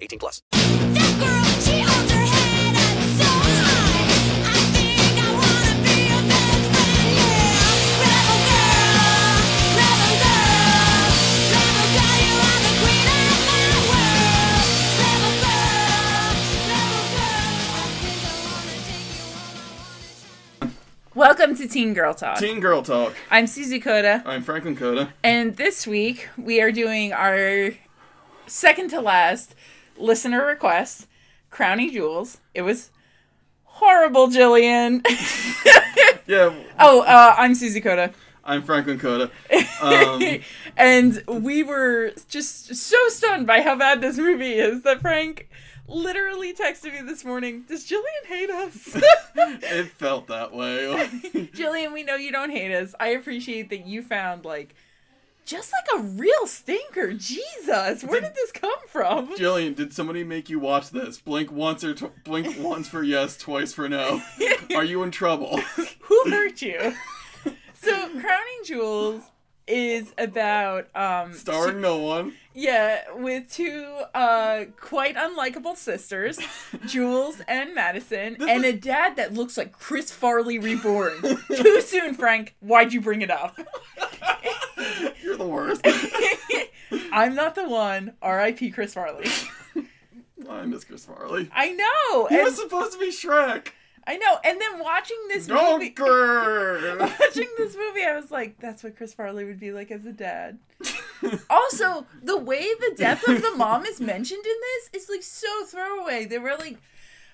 18 plus. That girl, she holds her head up so high. I think I wanna be her best friend, yeah. Rebel girl, rebel girl, rebel girl, you are the queen of my world. Rebel girl, rebel girl, I think I wanna take you on, I wanna. Welcome to Teen Girl Talk. Teen Girl Talk. I'm Susie Coda, I'm Franklin Coda. and this week we are doing our second to last listener request, Crowning Jules. It was horrible, Jillian. Yeah, oh, uh, I'm Susie Coda. I'm Franklin Coda. Um, and we were just so stunned by how bad this movie is that Frank literally texted me this morning. Does Jillian hate us? it felt that way. Jillian, we know you don't hate us. I appreciate that you found like just like a real stinker. Jesus, where did this come from? Jillian, did somebody make you watch this? Blink once or tw- blink once for yes, twice for no. Are you in trouble? Who hurt you? So, Crowning Jules is about um Starring no one. yeah, with two uh quite unlikable sisters, Jules and Madison, and a dad that looks like Chris Farley reborn. Too soon, Frank. Why'd you bring it up? You're the worst. I'm not the one. R.I.P. Chris Farley. I miss Chris Farley. I know. He and- was supposed to be Shrek. I know. And then watching this movie, watching this movie, I was like, that's what Chris Farley would be like as a dad. also, the way the death of the mom is mentioned in this is like so throwaway. They were like,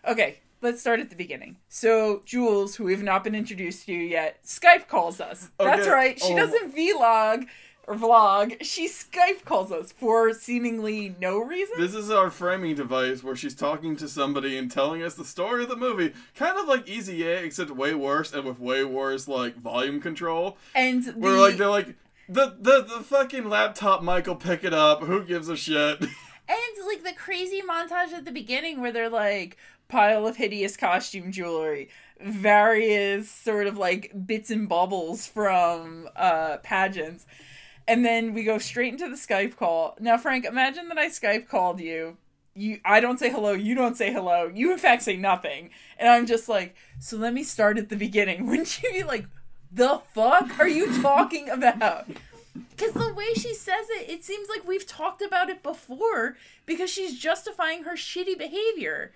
okay, let's start at the beginning. So, Jules, who we've not been introduced to yet, Skype calls us. That's right. She Oh. doesn't vlog or vlog. She Skype calls us for seemingly no reason. This is our framing device where she's talking to somebody and telling us the story of the movie. Kind of like Easy A, except way worse and with way worse like volume control. and the, Where like they're like the the the fucking laptop Michael, pick it up. Who gives a shit? And like the crazy montage at the beginning where they're like pile of hideous costume jewelry, various sort of like bits and bubbles from uh pageants. And then we go straight into the Skype call. Now Frank, imagine that I Skype called you. You I don't say hello, you don't say hello. You in fact say nothing. And I'm just like, "So let me start at the beginning." Wouldn't you be like, "The fuck are you talking about?" Because the way she says it, it seems like we've talked about it before because she's justifying her shitty behavior.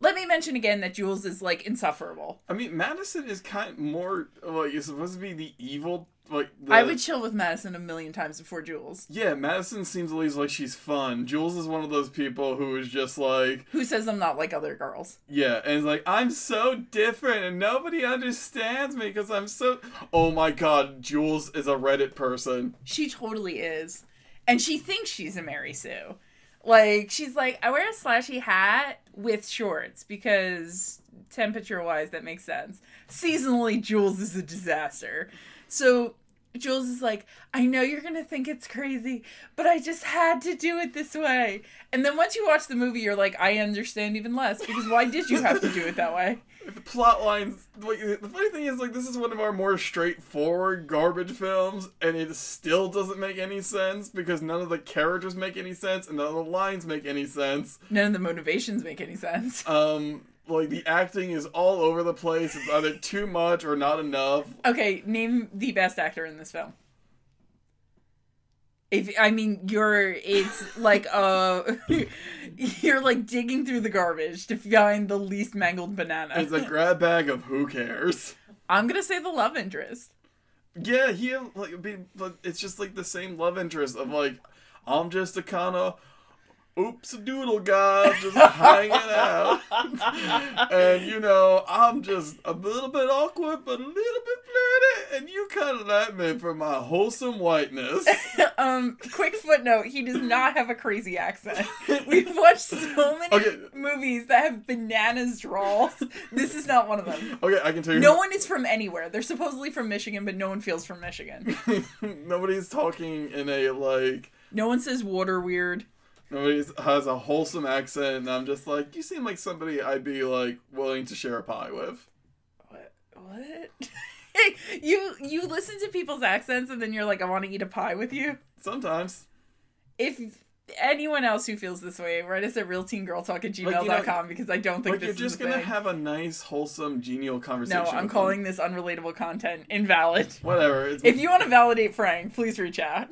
Let me mention again that Jules is like insufferable. I mean, Madison is kind more like is supposed to be the evil like. The, I would chill with Madison a million times before Jules. Yeah, Madison seems at least like she's fun. Jules is one of those people who is just like, Who says I'm not like other girls? yeah, and it's like I'm so different and nobody understands me because I'm so. Oh my god, Jules is a Reddit person. She totally is. And she thinks she's a Mary Sue. Like, she's like, I wear a slashy hat with shorts because temperature wise, that makes sense. Seasonally, Jules is a disaster. So, Jules is like, I know you're gonna think it's crazy, but I just had to do it this way. And then once you watch the movie, you're like, I understand even less because why did you have to do it that way? The plot lines. Like, the funny thing is, like, this is one of our more straightforward garbage films, and it still doesn't make any sense because none of the characters make any sense and none of the lines make any sense. None of the motivations make any sense. Um, like the acting is all over the place. It's either too much or not enough. Okay, name the best actor in this film. If I mean you're it's like uh you're like digging through the garbage to find the least mangled banana. It's a grab bag of who cares. I'm gonna say the love interest. Yeah, he like be, but it's just like the same love interest of like I'm just a kind of oops doodle guy just hanging out, and you know I'm just a little bit awkward but a little bit flirty, and you kind of like me for my wholesome whiteness. Um, quick footnote: he does not have a crazy accent. We've watched so many Okay. movies that have bananas drawls. This is not one of them. Okay, I can tell you. No one is from anywhere. They're supposedly from Michigan, but no one feels from Michigan. nobody's talking in a like. No one says water weird. Nobody has a wholesome accent, and I'm just like, you seem like somebody I'd be like willing to share a pie with. What? What? you you listen to people's accents and then you're like, I want to eat a pie with you. Sometimes. If anyone else who feels this way, write us at realteengirltalk at gmail.com because I don't think Like this you're is just gonna have a nice, wholesome, genial conversation. No, I'm calling them. this unrelatable content invalid. Whatever. It's, If you want to validate Frank, please reach out.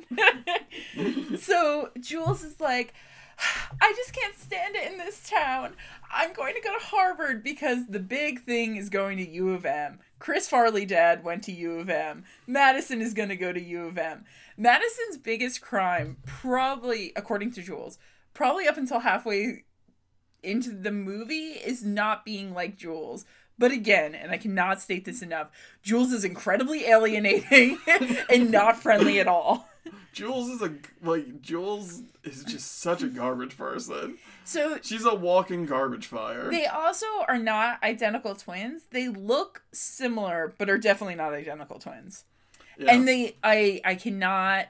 so Jules is like, I just can't stand it in this town. I'm going to go to Harvard because the big thing is going to U of M. Chris Farley dad went to U of M. Madison is going to go to U of M. Madison's biggest crime, probably, according to Jules, probably up until halfway into the movie, is not being like Jules. But again, and I cannot state this enough, Jules is incredibly alienating and not friendly at all. Jules is a like Jules is just such a garbage person. So She's a walking garbage fire. they also are not identical twins. They look similar, but are definitely not identical twins. Yeah. And they, I, I cannot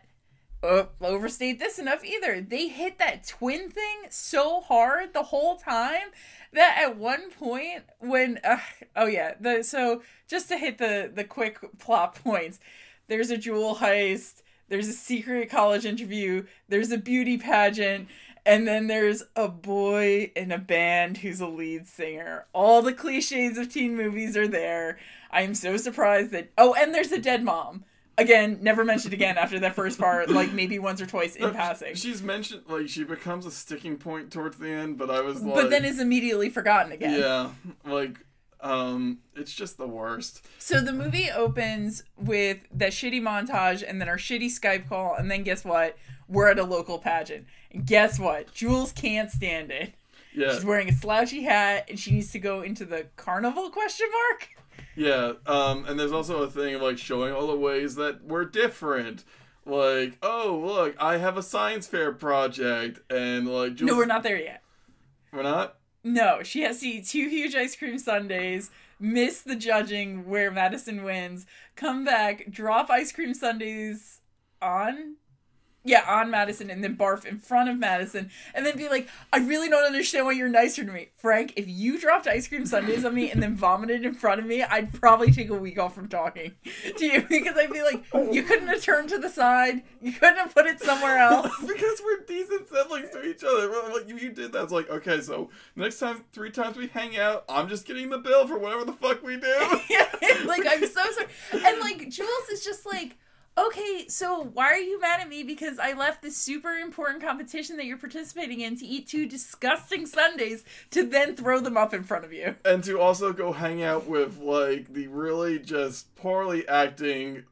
uh, overstate this enough either. They hit that twin thing so hard the whole time that at one point when, uh, oh yeah, the so just to hit the the quick plot points, there's a jewel heist, there's a secret college interview, there's a beauty pageant. And then there's a boy in a band who's a lead singer. All the cliches of teen movies are there. I am so surprised that. Oh, and there's a dead mom. Again, never mentioned again after that first part, like maybe once or twice in passing. She's mentioned like she becomes a sticking point towards the end, but I was like, But then is immediately forgotten again. yeah, like um, it's just the worst. So the movie opens with that shitty montage and then our shitty Skype call, and then guess what? We're at a local pageant. And guess what? Jules can't stand it. Yeah, She's wearing a slouchy hat and she needs to go into the carnival question mark. yeah. Um, and there's also a thing of like showing all the ways that we're different. Like, oh look, I have a science fair project, and like, Jules, No, we're not there yet. We're not. No, she has to eat two huge ice cream sundaes, miss the judging where Madison wins, come back, drop ice cream sundaes on yeah, on Madison and then barf in front of Madison and then be like, I really don't understand why you're nicer to me. Frank, if you dropped ice cream sundaes on me and then vomited in front of me, I'd probably take a week off from talking to you because I'd be like, you couldn't have turned to the side, you couldn't have put it somewhere else. because we're decent siblings to each other. We're like, you, you did that. It's like, okay, so next time, three times we hang out, I'm just getting the bill for whatever the fuck we do. yeah, like I'm so sorry. And like Jules is just like, okay, so why are you mad at me because I left this super important competition that you're participating in to eat two disgusting sundaes to then throw them up in front of you? and to also go hang out with like the really just poorly acting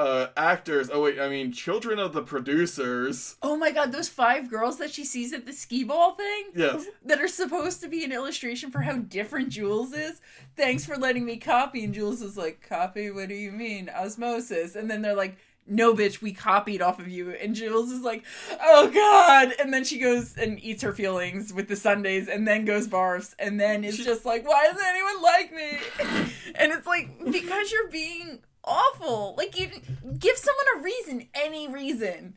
uh actors oh wait i mean children of the producers Oh my god, those five girls that she sees at the skee ball thing? yes That are supposed to be an illustration for how different Jules is. Thanks for letting me copy. And Jules is like, copy? What do you mean? Osmosis. And then they're like, no, bitch, we copied off of you. And Jules is like, oh god. And then she goes and eats her feelings with the sundaes and then goes barfs. And then is She- just like, why doesn't anyone like me? and it's like, because you're being awful. Like, you give someone a reason, any reason.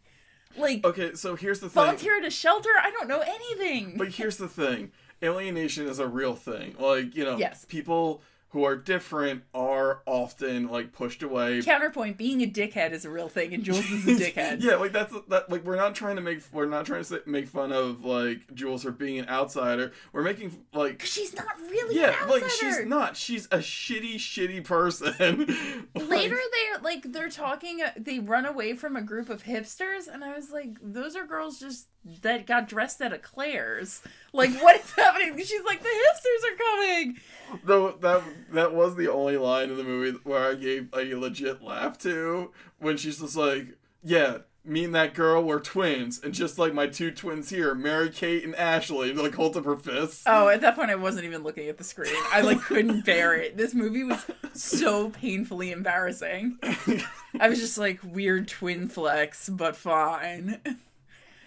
Like, okay so here's the thing volunteer at a shelter? I don't know anything. but here's the thing alienation is a real thing like you know Yes. people who are different are often like pushed away. Counterpoint: being a dickhead is a real thing, and Jules is a dickhead. yeah, like that's that. Like we're not trying to make we're not trying to make fun of like Jules for being an outsider. We're making like She's not really yeah, like she's not. She's a shitty, shitty person. Like, Later, they're like they're talking. They run away from a group of hipsters, and I was like, "Those are girls just that got dressed at a Claire's. Like, what is happening?" She's like, "The hipsters are coming." Though that that was the only line in the movie where I gave a legit laugh to when she's just like, "Yeah, me and that girl were twins, and just like my two twins here, Mary Kate and Ashley," and like holds up her fists. Oh, at that point, I wasn't even looking at the screen. I like couldn't bear it. This movie was so painfully embarrassing. I was just like weird twin flex, but fine.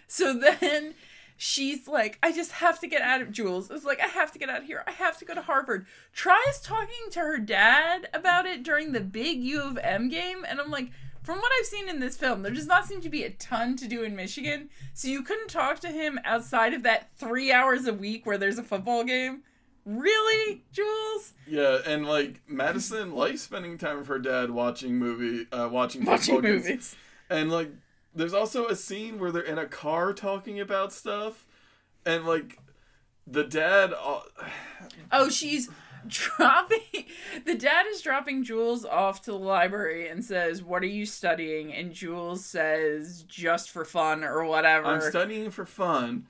So then she's like, I just have to get out of Jules. It's like I have to get out of here. I have to go to Harvard. Tries talking to her dad about it during the big U of M game, and I'm like, from what I've seen in this film, there does not seem to be a ton to do in Michigan. So you couldn't talk to him outside of that three hours a week where there's a football game. Really, Jules? Yeah, and like Madison likes spending time with her dad watching movie, uh, watching Watching football games. movies. And like, there's also a scene where they're in a car talking about stuff, and like, the dad. Oh, she's dropping. The dad is dropping Jules off to the library and says, "What are you studying?" And Jules says, "Just for fun or whatever." I'm studying for fun.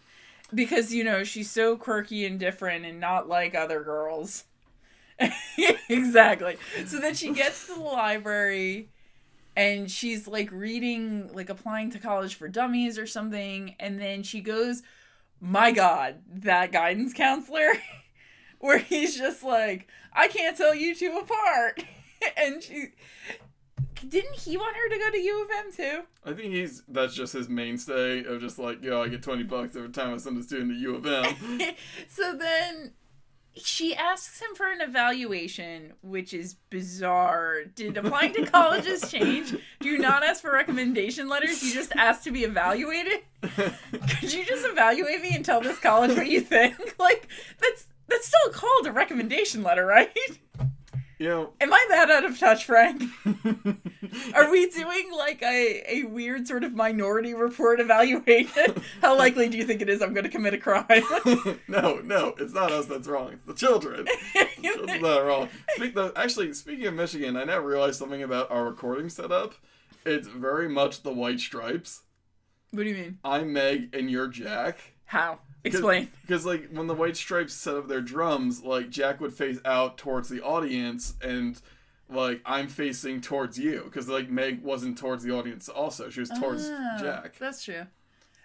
because you know she's so quirky and different and not like other girls. exactly. So then she gets to the library and she's like reading like applying to college for dummies or something and then she goes my god that guidance counselor where he's just like i can't tell you two apart and she didn't he want her to go to u of m too I think he's that's just his mainstay of just like, yo, I get twenty bucks every time I send a student to U of M. so then she asks him for an evaluation, which is bizarre. Did applying to colleges change? Do you not ask for recommendation letters? You just ask to be evaluated? Could you just evaluate me and tell this college what you think? Like that's that's still called a recommendation letter, right? You know, Am I that out of touch, Frank? Are we doing like a, a weird sort of minority report evaluation? How likely do you think it is I'm going to commit a crime? no, no, it's not us that's wrong. It's the children. Children's not wrong. Speak though, actually, speaking of Michigan, I now realized something about our recording setup. It's very much the white stripes. what do you mean? I'm Meg and you're Jack. How? Explain. Because like when the White Stripes set up their drums, like Jack would face out towards the audience, and like I'm facing towards you. Because like Meg wasn't towards the audience, also she was towards Ah, Jack. That's true.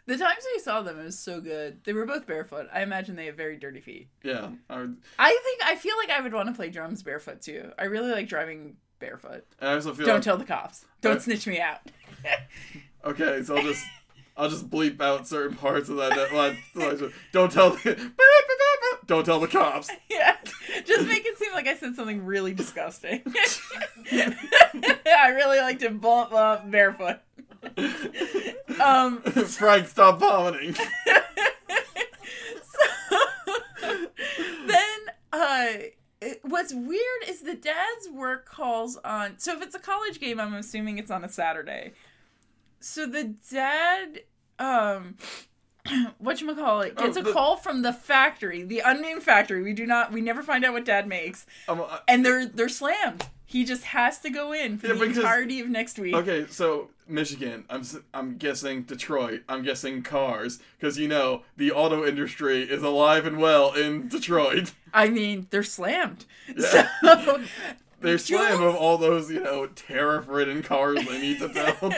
The times we saw them, it was so good. They were both barefoot. I imagine they have very dirty feet. Yeah, I would, I think I feel like I would want to play drums barefoot too. I really like driving barefoot. and I also feel Don't like tell the cops. Don't Uh, snitch me out. okay, so I'll just I'll just bleep out certain parts of that. that. Don't tell the don't tell the cops. yeah, just make it seem like I said something really disgusting. I really like to bump up barefoot. um, Frank, stop vomiting. then uh it- what's weird is the dad's work calls on so if it's a college game i'm assuming it's on a saturday so the dad um whatchamacallit gets Oh, a the- call from the factory the unnamed factory we do not we never find out what dad makes Um, I- and they're they're slammed he just has to go in for Yeah, the because- entirety of next week Okay, so Michigan. I'm I'm guessing Detroit. I'm guessing cars because you know the auto industry is alive and well in Detroit. i mean they're slammed Yeah. so They're Jules- with all those you know tariff-ridden cars they need to build.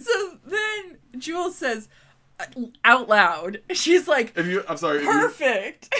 so then Jules says uh, out loud, she's like, if you, I'm sorry. If you, perfect.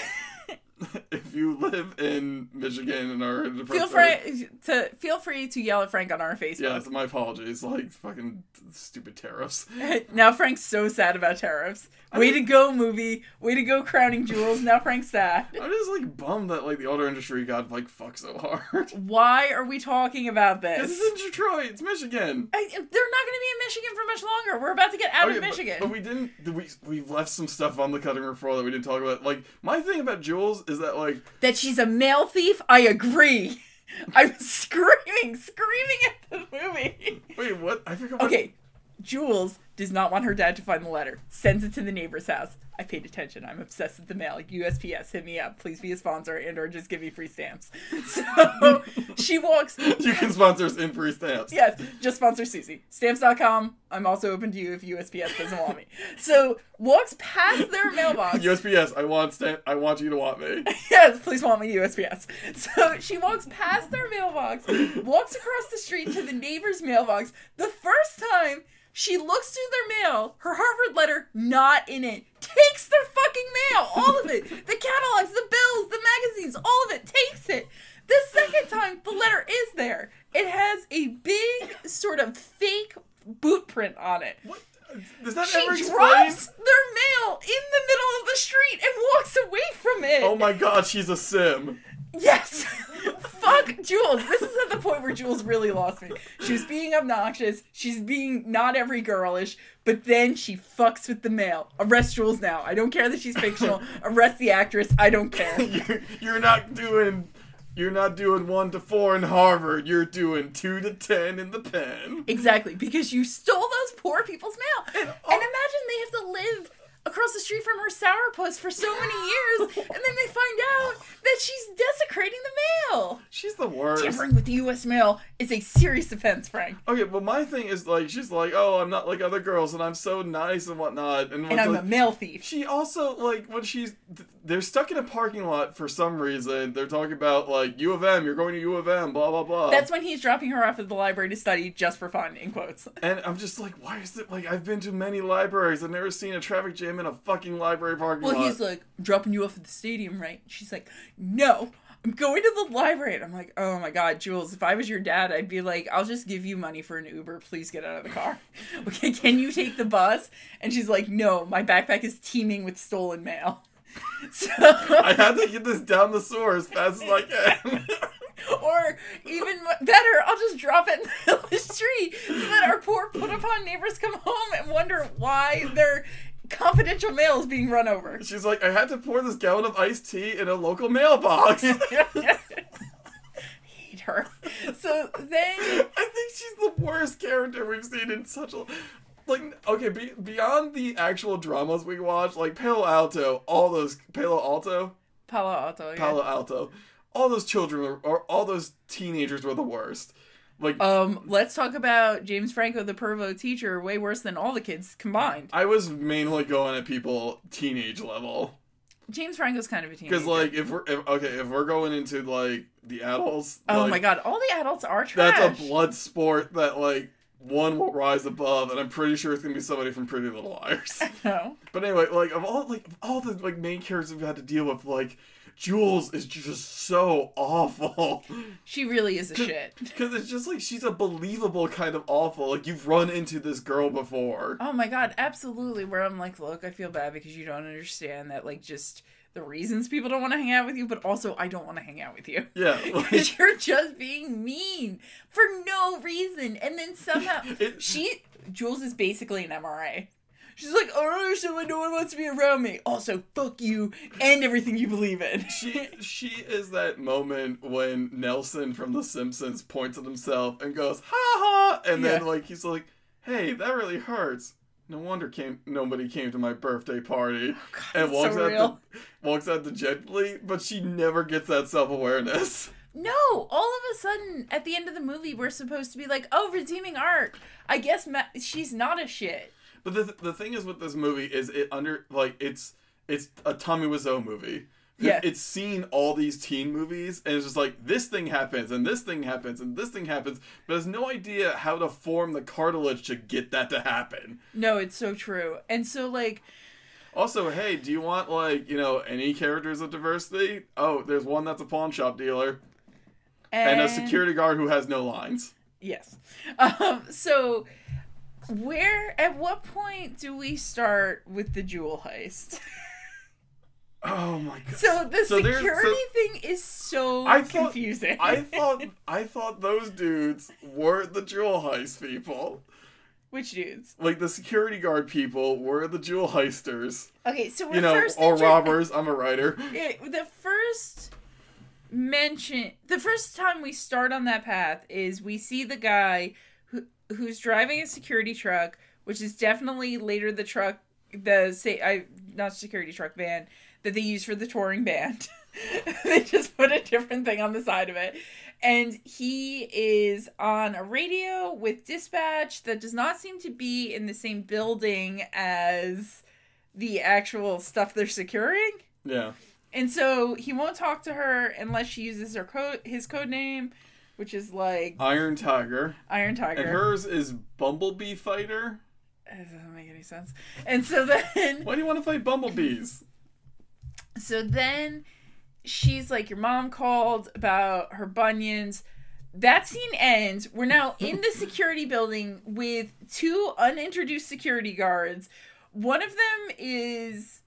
if you live in Michigan and are in the feel free to feel free to yell at Frank on our Facebook. Yes, my apologies. Like fucking stupid tariffs. now Frank's so sad about tariffs. Way to go, movie. Way to go, crowning Jules. Now Frank's sad. I'm just like bummed that like the auto industry got like fucked so hard. Why are we talking about This this? is in Detroit. It's Michigan. I, they're not going to be in Michigan for much longer. We're about to get out Okay, of Michigan. But, we didn't. We we left some stuff on the cutting room floor that we didn't talk about. Like my thing about Jules is that like that she's a mail thief, I agree. I was screaming, screaming at the movie. Wait, what? I forgot. What... Okay, Jules does not want her dad to find the letter. Sends it to the neighbor's house. I paid attention. I'm obsessed with the mail. USPS, hit me up. Please be a sponsor and or just give me free stamps. So she walks. You can sponsor us in free stamps. Yes, just sponsor Susie. Stamps.com. I'm also open to you if USPS doesn't want me. So walks past their mailbox. USPS, I want stamp. I want you to want me. yes, please want me USPS. So she walks past their mailbox, walks across the street to the neighbor's mailbox. The first time she looks through their mail, her Harvard letter not in it. Takes their fucking mail, all of it. The catalogs, the bills, the magazines, all of it. Takes it. The second time, the letter is there. It has a big sort of fake boot print on it. What? Does that She ever explain? drops their mail in the middle of the street and walks away from it. Oh my god, she's a sim. Yes! Fuck Jules. This is at the point where Jules really lost me. She was being obnoxious. She's being not every girlish, but then she fucks with the mail. Arrest Jules now. I don't care that she's fictional. Arrest the actress. I don't care. You're, you're not doing. You're not doing one to four in Harvard. You're doing two to ten in the pen. Exactly, because you stole those poor people's mail. And, all- imagine they have to live across the street from her sourpuss for so many years, and then they find out that she's desecrating the mail. She's the worst. Tampering with the U.S. mail is a serious offense, Frank. Okay, but my thing is like she's like, oh, I'm not like other girls, and I'm so nice and whatnot, and, And I'm like, a mail thief. She also like when she's they're stuck in a parking lot for some reason. They're talking about like U of M. You're going to U of M. Blah blah blah. That's when he's dropping her off at the library to study just for fun, in quotes. and I'm just like, why is it like I've been to many libraries. I've never seen a traffic jam in a fucking library parking Well, lot. Well, he's like, dropping you off at the stadium, right? She's like, no, I'm going to the library. And I'm like, oh my God, Jules, if I was your dad, I'd be like, I'll just give you money for an Uber. Please get out of the car. okay, can you take the bus? And she's like, no, my backpack is teeming with stolen mail. So, I had to get this down the sewer as fast as I can. or even better, I'll just drop it in the middle of the street so that our poor put upon neighbors come home and wonder why their confidential mail is being run over. She's like, I had to pour this gallon of iced tea in a local mailbox. Hate her. So then, I think she's the worst character we've seen in such a like. Okay, be, beyond the actual dramas we watch, like Palo Alto, all those Palo Alto, Palo Alto. yeah. Palo Alto, all those children were, or all those teenagers were the worst. Like Um, let's talk about James Franco, the pervo teacher, way worse than all the kids combined. I was mainly going at people teenage level. James Franco's kind of a teenager. Because like if we're if, okay if we're going into like the adults, oh like, my god, all the adults are trash. that's a blood sport that like one will rise above, and I'm pretty sure it's gonna be somebody from Pretty Little Liars. No. but anyway, like of all like of all the like main characters we've had to deal with, like Jules is just so awful. She really is a shit. Because it's just like she's a believable kind of awful. Like you've run into this girl before. Oh my god, absolutely. Where I'm like, look, I feel bad because you don't understand that, like, just the reasons people don't want to hang out with you, but also I don't want to hang out with you. Yeah, Because you're just being mean for no reason. And then somehow It- she Jules is basically an MRA. She's like, I don't understand why no one wants to be around me. Also, fuck you and everything you believe in. she she is that moment when Nelson from The Simpsons points at himself and goes ha ha, and then Yeah. like he's like, hey, that really hurts. No wonder came nobody came to my birthday party, oh, and that's walks so out real. the walks out dejectedly, but she never gets that self awareness. No, all of a sudden at the end of the movie, we're supposed to be like, oh, redeeming art. I guess Ma- she's not a shit. But the the thing is with this movie is it under like it's it's a Tommy Wiseau movie. Yeah. It's seen all these teen movies and it's just like this thing happens and this thing happens and this thing happens, but has no idea how to form the cartilage to get that to happen. No, it's so true. And so, like, Also, hey, do you want like, you know, any characters of diversity? Oh, there's one that's a pawn shop dealer and a security guard who has no lines. Yes. Um, so, where, at what point do we start with the jewel heist? Oh my god. So, the So security so- thing is so I thought, confusing. I thought I thought those dudes were the jewel heist people. Which dudes? Like the security guard people were the jewel heisters. Okay, so we're You know, first or robbers. I'm a writer. Yeah, the first mention the first time we start on that path is we see the guy who who's driving a security truck, which is definitely later the truck the say I not security truck van that they use for the touring band. they just put a different thing on the side of it. And he is on a radio with dispatch that does not seem to be in the same building as the actual stuff they're securing. Yeah. And so he won't talk to her unless she uses her code his code name, which is like Iron Tiger. Iron Tiger. And hers is Bumblebee Fighter. It doesn't make any sense. And so then Why do you want to fight bumblebees? so then she's like your mom called about her bunions. That scene ends. We're now in the security building with two unintroduced security guards. One of them is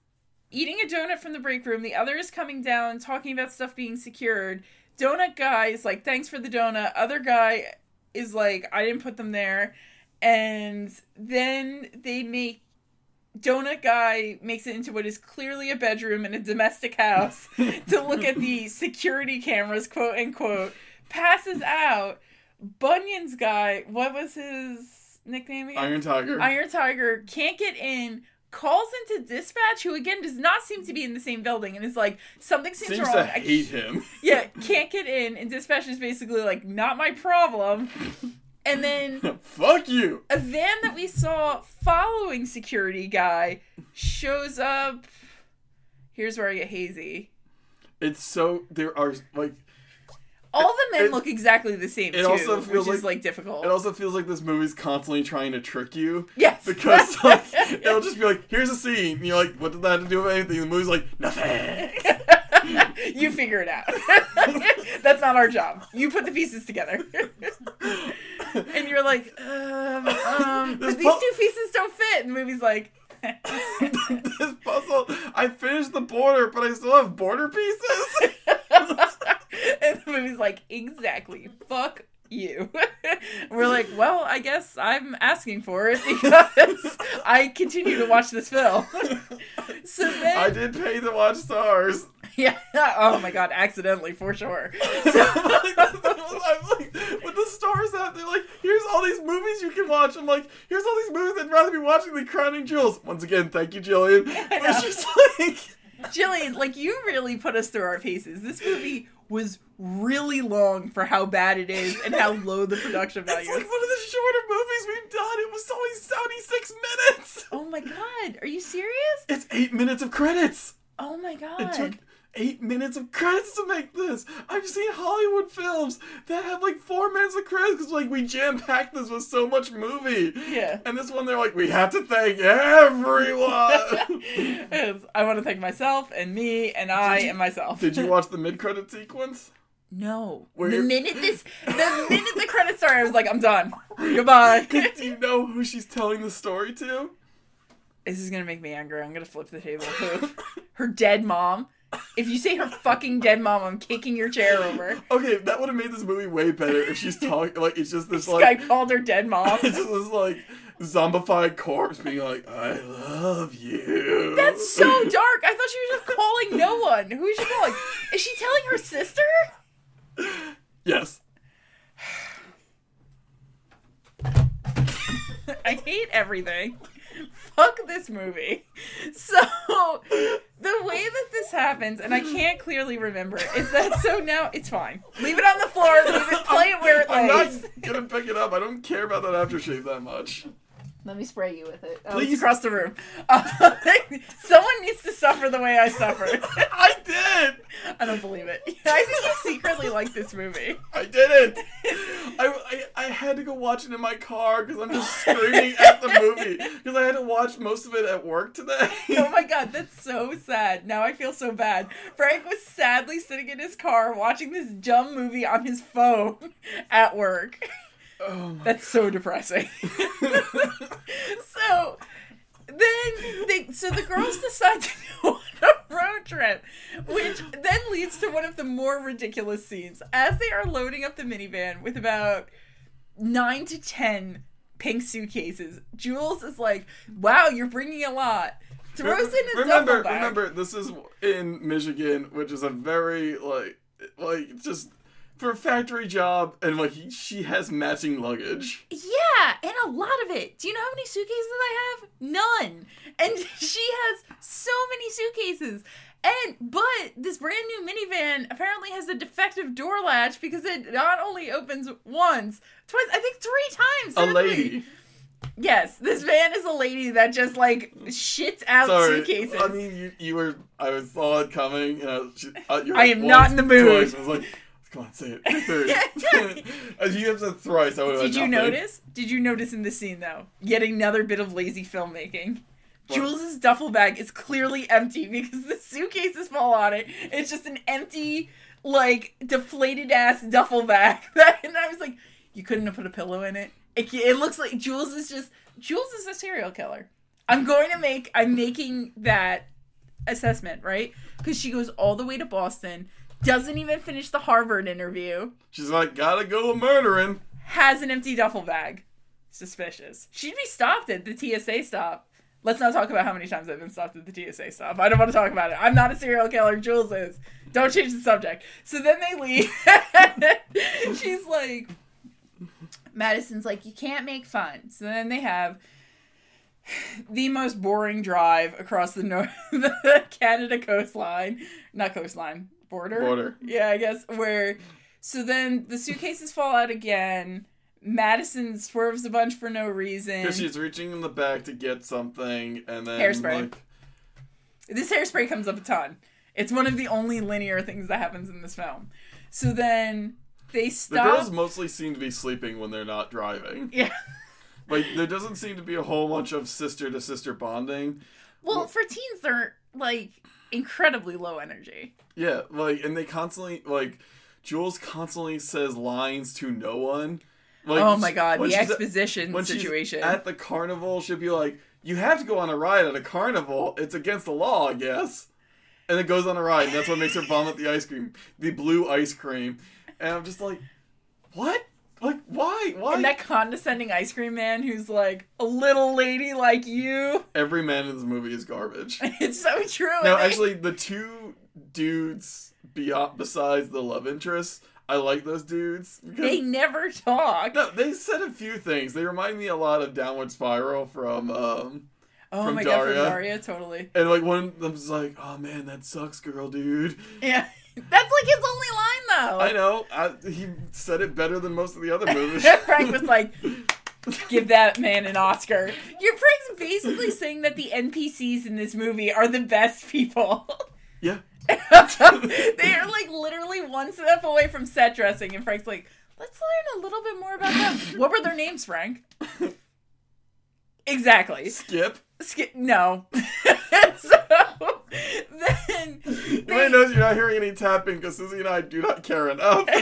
eating a donut from the break room. The other is coming down talking about stuff being secured. Donut guy is like, thanks for the donut. Other guy is like, I didn't put them there. And then they make donut guy makes it into what is clearly a bedroom in a domestic house to look at the security cameras, quote unquote, passes out. Bunyan's guy, what was his nickname again? Iron Tiger. Iron Tiger can't get in, calls into dispatch, who again does not seem to be in the same building, and is like, something seems, Seems wrong. to I hate him. yeah, can't get in, and dispatch is basically like, not my problem. And then Fuck you. a van that we saw following security guy shows up. Here's where I get hazy. It's so there are like All the men It- look exactly the same it too, also feels which is like- like difficult. it also feels like this movie's constantly trying to trick you. yes, Because like it'll just be like, here's a scene, and you're like, what did that have to do with anything? The movie's like, nothing. you figure it out. That's not our job. You put the pieces together. and you're like, um, um, but these pu- two pieces don't fit. And the movie's like, this puzzle, I finished the border, but I still have border pieces. and the movie's like, exactly. Fuck you. We're like, well, I guess I'm asking for it because I continue to watch this film. so then, I did pay to watch Starz. yeah, oh my god, accidentally for sure. I'm like, with the Starz app, they're like, here's all these movies you can watch. I'm like, here's all these movies I'd rather be watching than Crowning Jules. Once again, thank you, Jillian. But it's just like, Jillian, like you really put us through our paces. This movie was really long for how bad it is and how low the production value it's like one of the shorter movies we've done. It was only 76 minutes. Oh my god, are you serious? It's eight minutes of credits. Oh my It god. took eight minutes of credits to make this. I've seen Hollywood films that have like four minutes of credits because like we jam packed this with so much movie. Yeah. And this one, they're like, we have to thank everyone. I want to thank myself and me and I and myself. Did you watch the mid-credit sequence? No. Where the minute this, the minute the credits started, I was like, I'm done. Goodbye. Do you know who she's telling the story to? this is gonna make me angry. I'm gonna flip the table. Her dead mom. If you say her fucking dead mom, I'm kicking your chair over. Okay, that would have made this movie way better if she's talking like it's just this This like guy called her dead mom. it's just this like zombified corpse being like, I love you. That's so dark. I thought she was just calling no one. Who is she calling? Is she telling her sister? Yes. I hate everything. Fuck this movie. So the this happens, and I can't clearly remember, is that so now it's fine. Leave it on the floor. Leave it. Play it where it I'm not gonna pick it up. I don't care about that aftershave that much. Let me spray you with it. Oh, Please. it's across the room. Uh, someone needs to suffer the way I suffered. I did. I don't believe it. I think you secretly like this movie. I didn't. I, I, I had to go watch it in my car because I'm just screaming at the movie because I had to watch most of it at work today. Oh my god, that's so sad. Now I feel so bad. Frank was sadly sitting in his car watching this dumb movie on his phone at work. Oh my That's so depressing. so then they so the girls decide to go on a road trip, which then leads to one of the more ridiculous scenes. As they are loading up the minivan with about nine to ten pink suitcases, Jules is like, "Wow, you're bringing a lot." Throws in a remember, bag. remember, this is in Michigan, which is a very like like just for a factory job, and like she has matching luggage. Yeah, and a lot of it. Do you know how many suitcases I have? None. And she has so many suitcases. And but this brand new minivan apparently has a defective door latch because it not only opens once, twice, I think three times. A lady. Yes, this van is a lady that just like shits out Sorry, suitcases. I mean you, you were. I was saw it coming. And I, was, she, uh, I am once, not in the mood. twice, I was like, come on, say it. If you have said thrice, I would have. Did you notice? Did you notice in this scene though? Yet another bit of lazy filmmaking. Jules's duffel bag is clearly empty because the suitcases fall on it. It's just an empty, like deflated ass duffel bag. and I was like, you couldn't have put a pillow in it. It, it looks like Jules is just Jules is a serial killer. I'm going to make. I'm making that assessment right because she goes all the way to Boston, doesn't even finish the Harvard interview She's like, gotta go murdering. has an empty duffel bag. Suspicious. She'd be stopped at the TSA stop. Let's not talk about how many times I've been stopped at the TSA stop. I don't want to talk about it. I'm not a serial killer. Jules is. Don't change the subject. So then they leave. She's like, Madison's like, you can't make fun. So then they have the most boring drive across the north, the Canada coastline, not coastline, border. Border. Yeah, I guess where. So then the suitcases fall out again. Madison swerves a bunch for no reason. Because she's reaching in the back to get something, and then Hairspray. like, This hairspray comes up a ton. It's one of the only linear things that happens in this film. So then they stop. the girls mostly seem to be sleeping when they're not driving. yeah. Like there doesn't seem to be a whole bunch of sister to sister bonding. Well, for teens, they're like incredibly low energy. Yeah, like and they constantly like Jules constantly says lines to no one. Like, oh my god, the she's at- exposition situation. at the carnival, she'll be like, "You have to go on a ride at a carnival. It's against the law, I guess." And it goes on a ride, and that's what makes her vomit the ice cream, the blue ice cream. And I'm just like, "What? Like, why? Why?" and that condescending ice cream man who's like a little lady like you. Every man in this movie is garbage. It's so true. they- actually, the two dudes beyond besides the love interest, I like those dudes because they never talk. No, they said a few things. They remind me a lot of Downward Spiral from, um, oh from my god, from Daria. Daria, totally. and like one of them's like, "Oh man, that sucks, girl, dude." Yeah, that's like his only line though. I know. I, he said it better than most of the other movies. Frank was like, "Give that man an Oscar." Your Frank's basically saying that the NPCs in this movie are the best people. yeah, they are like literally one step away from set dressing, and Frank's like, "Let's learn a little bit more about them." What were their names, Frank? Exactly. Skip. Sk- no. so then Everybody knows you're not hearing any tapping because Susie and I do not care enough.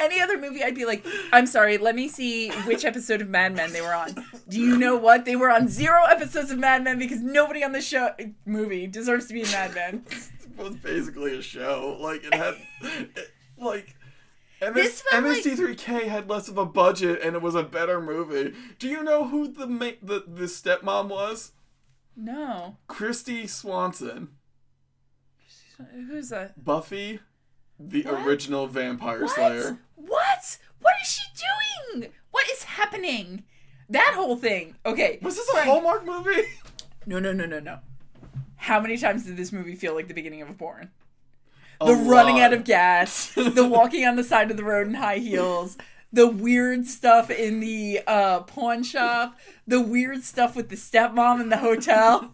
Any other movie, I'd be like, I'm sorry, let me see which episode of Mad Men they were on. Do you know what? They were on zero episodes of Mad Men because nobody on the show movie deserves to be in Mad Men. it was basically a show. Like it had, it, like. MS, This felt like- MST3K had less of a budget and it was a better movie. Do you know who the ma- the the stepmom was? No. Kristy Swanson. Who's that? Buffy, the What? original Vampire Slayer. What? What? What is she doing? What is happening? That whole thing. Okay. Was this a Hallmark movie? No, no, no, no, no. How many times did this movie feel like the beginning of a porn? A the running out of gas, the walking on the side of the road in high heels, the weird stuff in the uh, pawn shop, the weird stuff with the stepmom in the hotel.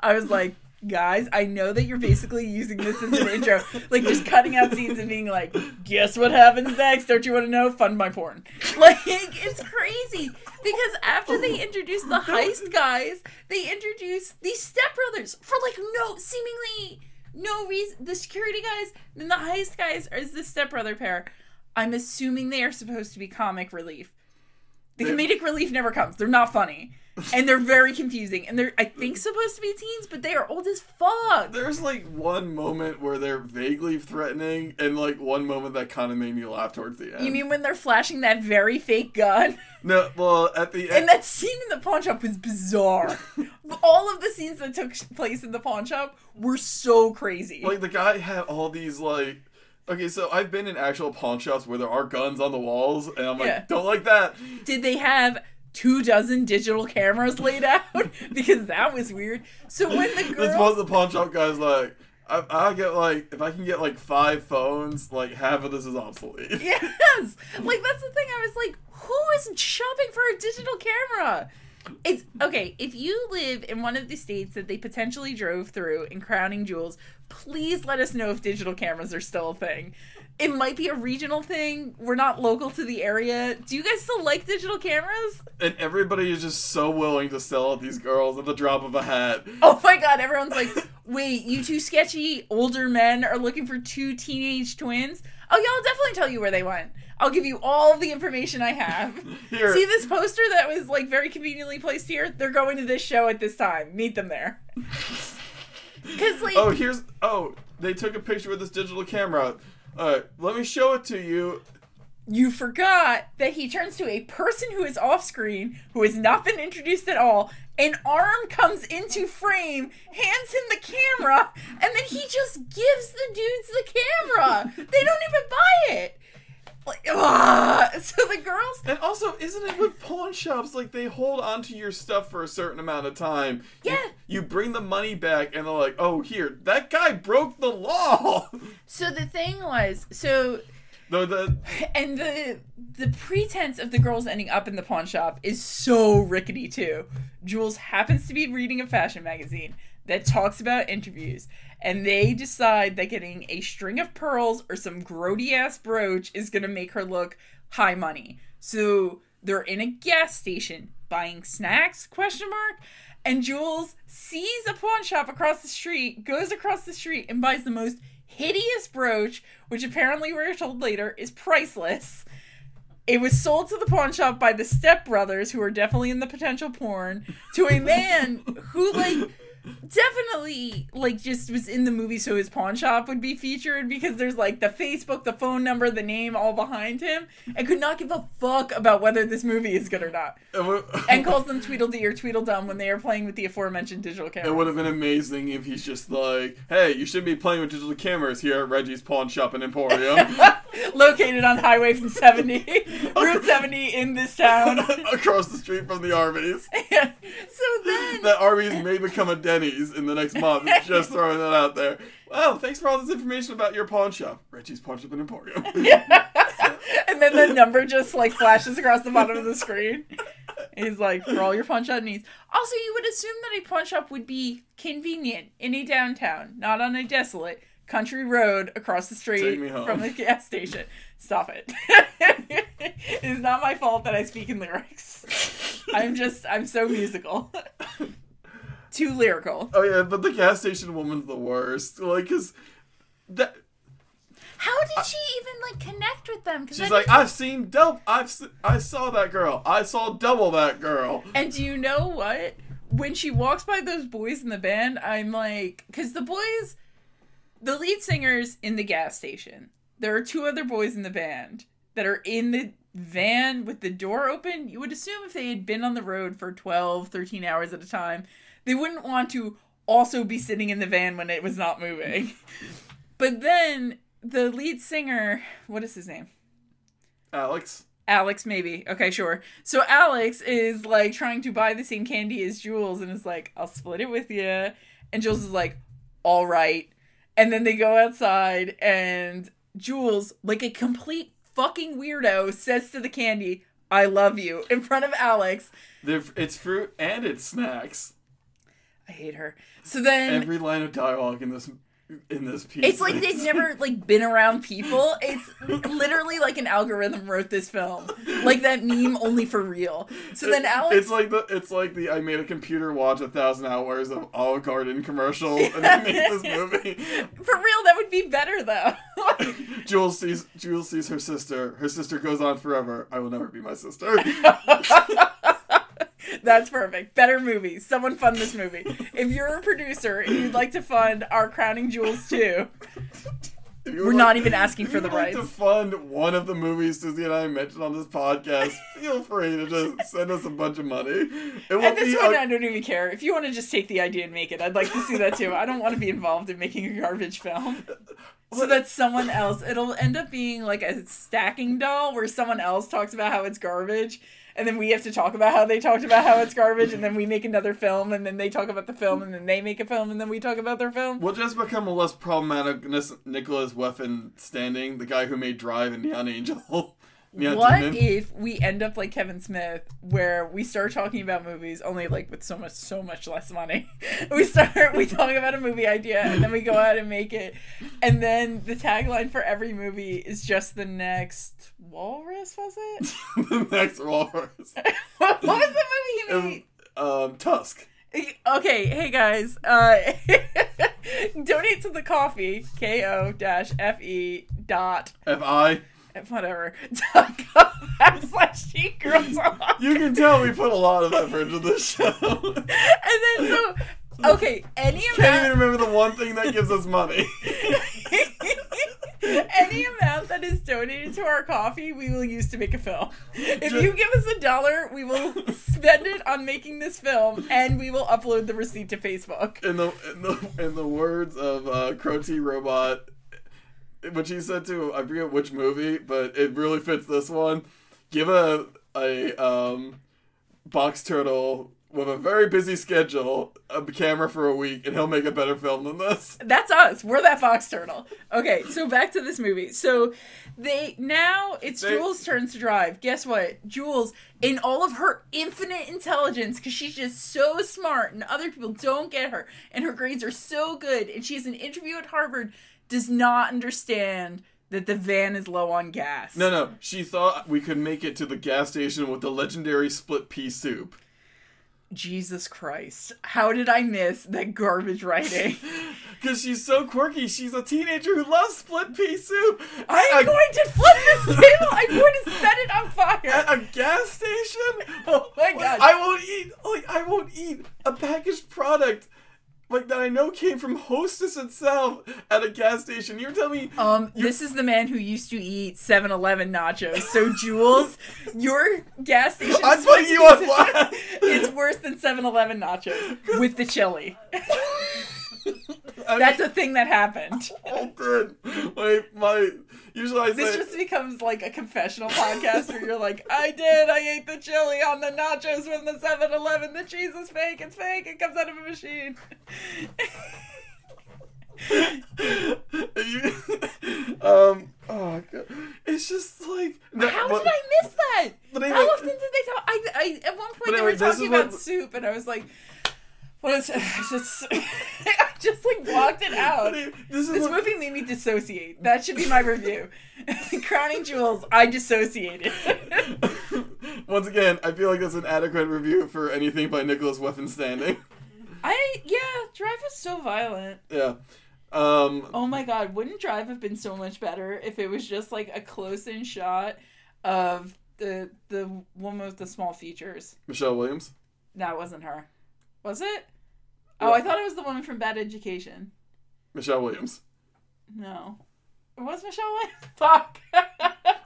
I was like, guys, I know that you're basically using this as an intro, like just cutting out scenes and being like, guess what happens next? Don't you want to know? Fund my porn. Like, it's crazy because after they introduce the heist guys, they introduce these stepbrothers for like no seemingly no reason. The security guys and the heist guys are the stepbrother pair. I'm assuming they are supposed to be comic relief. The They- comedic relief never comes. They're not funny. And they're very confusing. And they're, I think, supposed to be teens, but they are old as fuck. There's like one moment where they're vaguely threatening, and like one moment that kind of made me laugh towards the end. You mean when they're flashing that very fake gun? no? Well, at the end And that scene in the pawn shop was bizarre. All of the scenes that took place in the pawn shop were so crazy. like the guy had all these like. Okay, so I've been in actual pawn shops where there are guns on the walls, and I'm like, Yeah. don't like that. Did they have two dozen digital cameras laid out? because that was weird. So when the girl... This was the pawn shop guy's like, I, I get like, if I can get like five phones, like half of this is obsolete. yes, like that's the thing. I was like, who is shopping for a digital camera? It's okay if you live in one of the states that they potentially drove through in crowning Jules. Please let us know if digital cameras are still a thing. It might be a regional thing. We're not local to the area. Do you guys still like digital cameras? And everybody is just so willing to sell these girls at the drop of a hat. Oh my god, everyone's like, wait, you two sketchy older men are looking for two teenage twins? Oh, yeah, I'll definitely tell you where they went. I'll give you all the information I have. Here. See this poster that was like very conveniently placed here? They're going to this show at this time. Meet them there. Because, like, Oh, here's oh, they took a picture with this digital camera. Uh, let me show it to you. you forgot that he turns to a person who is off screen, who has not been introduced at all. An arm comes into frame, hands him the camera, and then he just gives the dudes the camera. They don't even buy it. Like, ah! ugh. so the girls, And also, isn't it with pawn shops like they hold onto your stuff for a certain amount of time? You- Yeah. You, bring the money back, and they're like, "Oh, here, that guy broke the law." so the thing was, so no, the and the the pretense of the girls ending up in the pawn shop is so rickety too. Jules happens to be reading a fashion magazine that talks about interviews, and they decide that getting a string of pearls or some grody ass brooch is gonna make her look high money. So they're in a gas station buying snacks? Question mark. And Jules sees a pawn shop across the street, goes across the street, and buys the most hideous brooch, which apparently we're told later is priceless. It was sold to the pawn shop by the stepbrothers, who are definitely in the potential porn, to a man who, like, definitely, like, just was in the movie so his pawn shop would be featured because there's, like, the Facebook, the phone number, the name all behind him, and could not give a fuck about whether this movie is good or not. And calls them Tweedledee or Tweedledum when they are playing with the aforementioned digital camera. It would have been amazing if he's just like, "Hey, you shouldn't be playing with digital cameras here at Reggie's Pawn Shop and Emporium, Located on Highway from 70, Route 70 in this town. across the street from the Arby's." so then. That Arby's may become a Denny's in the next month. Just throwing that out there. Well, thanks for all this information about your pawn shop, Richie's Pawn Shop and Emporium. and then the number just like flashes across the bottom of the screen. He's like, for all your pawn shop needs. Also, you would assume that a pawn shop would be convenient in a downtown, not on a desolate country road across the street Take me home. from the gas station. Stop it. it is not my fault that I speak in lyrics. I'm just, I'm so musical. Too lyrical. oh yeah, but the gas station woman's the worst. Like, cause that How did she even like connect with them? 'Cause she's like, I've seen double. I've I saw that girl. I saw double that girl. And do you know what? When she walks by those boys in the band, I'm like, because the boys, the lead singer's in the gas station. There are two other boys in the band that are in the van with the door open. You would assume if they had been on the road for 12, 13 hours at a time, they wouldn't want to also be sitting in the van when it was not moving. but then the lead singer, what is his name? Alex. Alex, maybe. Okay, sure. So Alex is like trying to buy the same candy as Jules and is like, I'll split it with you. And Jules is like, all right. And then they go outside and Jules, like a complete fucking weirdo, says to the candy, I love you in front of Alex. They're, it's fruit and it's snacks. I hate her. So then Every line of dialogue in this in this piece. It's like they've never like been around people. It's literally like an algorithm wrote this film, like that meme only for real. So then Alex, It's like the it's like the I made a computer watch a thousand hours of Olive Garden commercials and I made this movie. for real, that would be better though. Jules sees Jules sees her sister. Her sister goes on forever. I will never be my sister. That's perfect. Better movie. Someone fund this movie. If you're a producer and you'd like to fund our Crowning Jules too, we're would not even asking for the like to fund one of the movies Susie and I mentioned on this podcast, feel free to just send us a bunch of money. It won't this be a- I don't even care. If you want to just take the idea and make it, I'd like to see that too. I don't want to be involved in making a garbage film. So that someone else, it'll end up being like a stacking doll where someone else talks about how it's garbage, and then we have to talk about how they talked about how it's garbage, and then we make another film, and then they talk about the film, and then they make a film, and then we talk about their film. We'll just become a less problematic Nicholas Weffin standing, the guy who made Drive and Neon Angel. Neon What Demon. if we end up like Kevin Smith, where we start talking about movies only like with so much, so much less money? we start, we talk about a movie idea, and then we go out and make it, and then the tagline for every movie is just the next Walrus. Was it? the next Walrus. what was the movie he made? um, Tusk. Okay, hey guys, uh, donate to the coffee ko dash fe dot F I. whatever backslash cheat girls. You can tell we put a lot of effort into this show. And then so okay, any amount. Can't even remember the one thing that gives us money. any amount that is donated to our coffee, we will use to make a film. If you give us a dollar, we will spend it on making this film, and we will upload the receipt to Facebook. in the in the in the words of uh, Crow T Robot, which he said to I forget which movie, but it really fits this one. Give a a um, box turtle with a very busy schedule a camera for a week, and he'll make a better film than this. That's us. We're that box turtle. Okay, so back to this movie. So they now it's They- Jules' turn to drive. Guess what? Jules, in all of her infinite intelligence, because she's just so smart and other people don't get her, and her grades are so good, and she has an interview at Harvard, does not understand that the van is low on gas. No, no, she thought we could make it to the gas station with the legendary split pea soup. Jesus Christ. How did I miss that garbage writing? Because she's so quirky. She's a teenager who loves split pea soup. I'm a- going to flip this table! I'm going to set it on fire! at a gas station. Oh my god. I won't eat. Like I won't eat a packaged product like that. I know came from Hostess itself at a gas station. You're telling me? Um, this is the man who used to eat 7-Eleven nachos. So Jules, your gas station I'm putting you on blast. It's worse than 7-Eleven nachos with the chili. That's a thing that happened. oh, good. My my. Usually I This say. just becomes like a confessional podcast where you're like, I did, I ate the chili on the nachos from the 7-Eleven. The cheese is fake, it's fake, it comes out of a machine. you, um. Oh god. It's just like. How but- did I miss that? but How often did they talk? I, I at one point they anyway, were talking is what- about soup, and I was like, "What is?" I just, I just like blocked it out. This is This what- movie made me dissociate. That should be my review. Crowning Jules, I dissociated. Once again, I feel like that's an adequate review for anything by Nicholas Weffin Standing. I yeah, Drive was so violent. Yeah. Um. Oh my god, wouldn't Drive have been so much better if it was just like a close-in shot of the the woman with the small features? Michelle Williams. No, it wasn't her. Was it? Oh, I thought it was the woman from Bad Education. Michelle Williams. No. It was Michelle Williams? Fuck.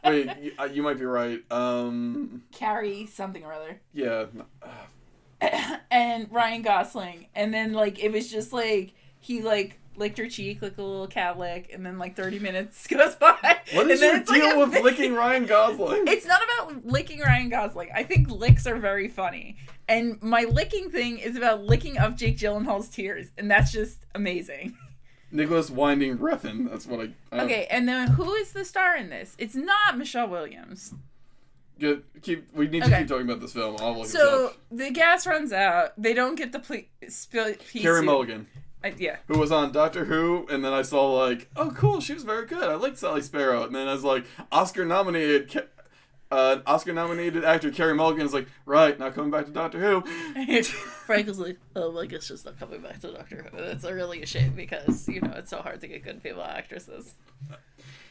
Wait, you, uh, you might be right. Um. Carrie something or other. Yeah. and Ryan Gosling. And then like it was just like he like licked her cheek like a little cat lick and then like 30 minutes goes by. What is your like deal a with licking Ryan Gosling? It's not about licking Ryan Gosling. I think licks are very funny. And my licking thing is about licking up Jake Gyllenhaal's tears. And that's just amazing. Nicholas Winding Refn. That's what I. I Okay, and then who is the star in this? It's not Michelle Williams. Good. Keep. We need to keep talking about this film. I'll look So the gas runs out. They don't get the ple- pea Carrie. Mulligan. I, yeah. who was on Doctor Who, and then I saw like, oh cool, she was very good. I like Sally Sparrow, and then I was like, Oscar nominated. Ca- Uh, Oscar nominated actor Carrie Mulligan is like, right, now coming back to Doctor Who. Frank was like, "Oh, I guess just not coming back to Doctor Who." That's a really a shame because you know it's so hard to get good female actresses.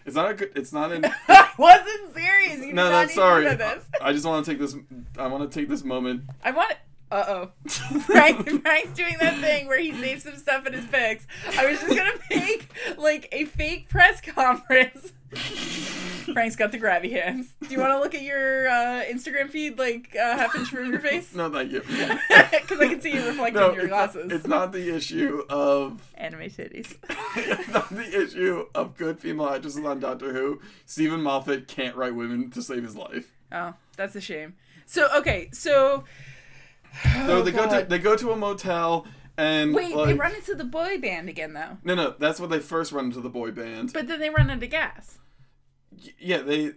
It's not a good. It's not in. I wasn't serious. You No, did no, not need to sorry. know this. I just want to take this. I want to take this moment. I want. Uh oh. Frank, Frank's doing that thing where he saves some stuff in his pics. I was just gonna make like a fake press conference. Frank's got the grabby hands. Do you want to look at your uh, Instagram feed like uh, half inch from your face? No, thank you. Because I can see you reflecting No, in your it's not, glasses. it's not the issue of. Anime titties. It's not the issue of good female actresses on Doctor Who. Steven Moffat can't write women to save his life. Oh, that's a shame. So okay, so So oh, they go to Oh, they go to a motel and wait, like, they run into the boy band again though. No, no, that's when they first run into the boy band. But then they run into gas. Y- yeah, they.